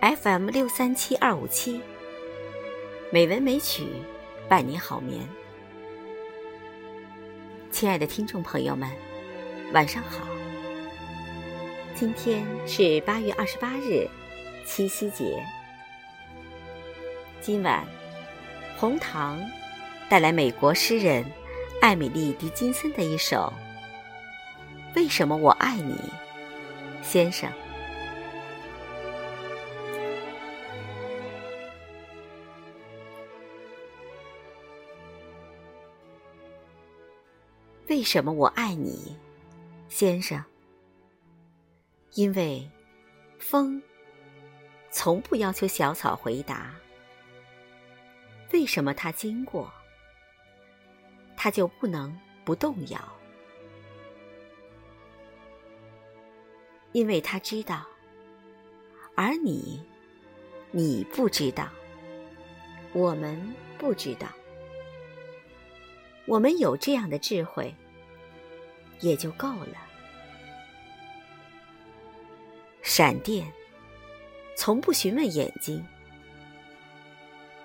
FM 六三七二五七，美文美曲，伴你好眠。亲爱的听众朋友们，晚上好。今天是八月二十八日，七夕节。今晚，红糖带来美国诗人艾米丽·狄金森的一首《为什么我爱你》，先生。为什么我爱你，先生？因为风从不要求小草回答。为什么它经过，它就不能不动摇？因为他知道，而你，你不知道，我们不知道。我们有这样的智慧，也就够了。闪电从不询问眼睛，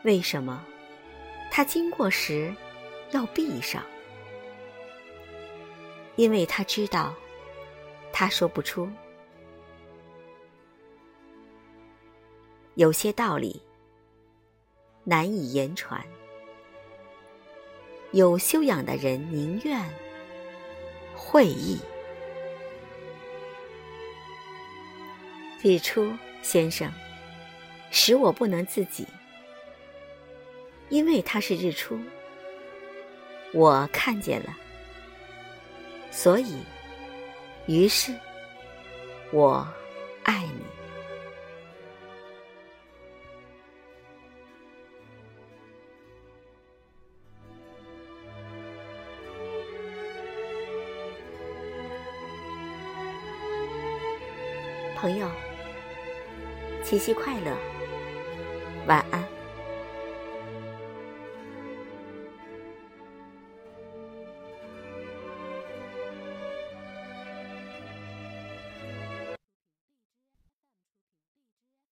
为什么它经过时要闭上？因为他知道，他说不出。有些道理难以言传。有修养的人宁愿会意。日出先生使我不能自己，因为它是日出，我看见了，所以，于是，我爱你。朋友，七夕快乐，晚安。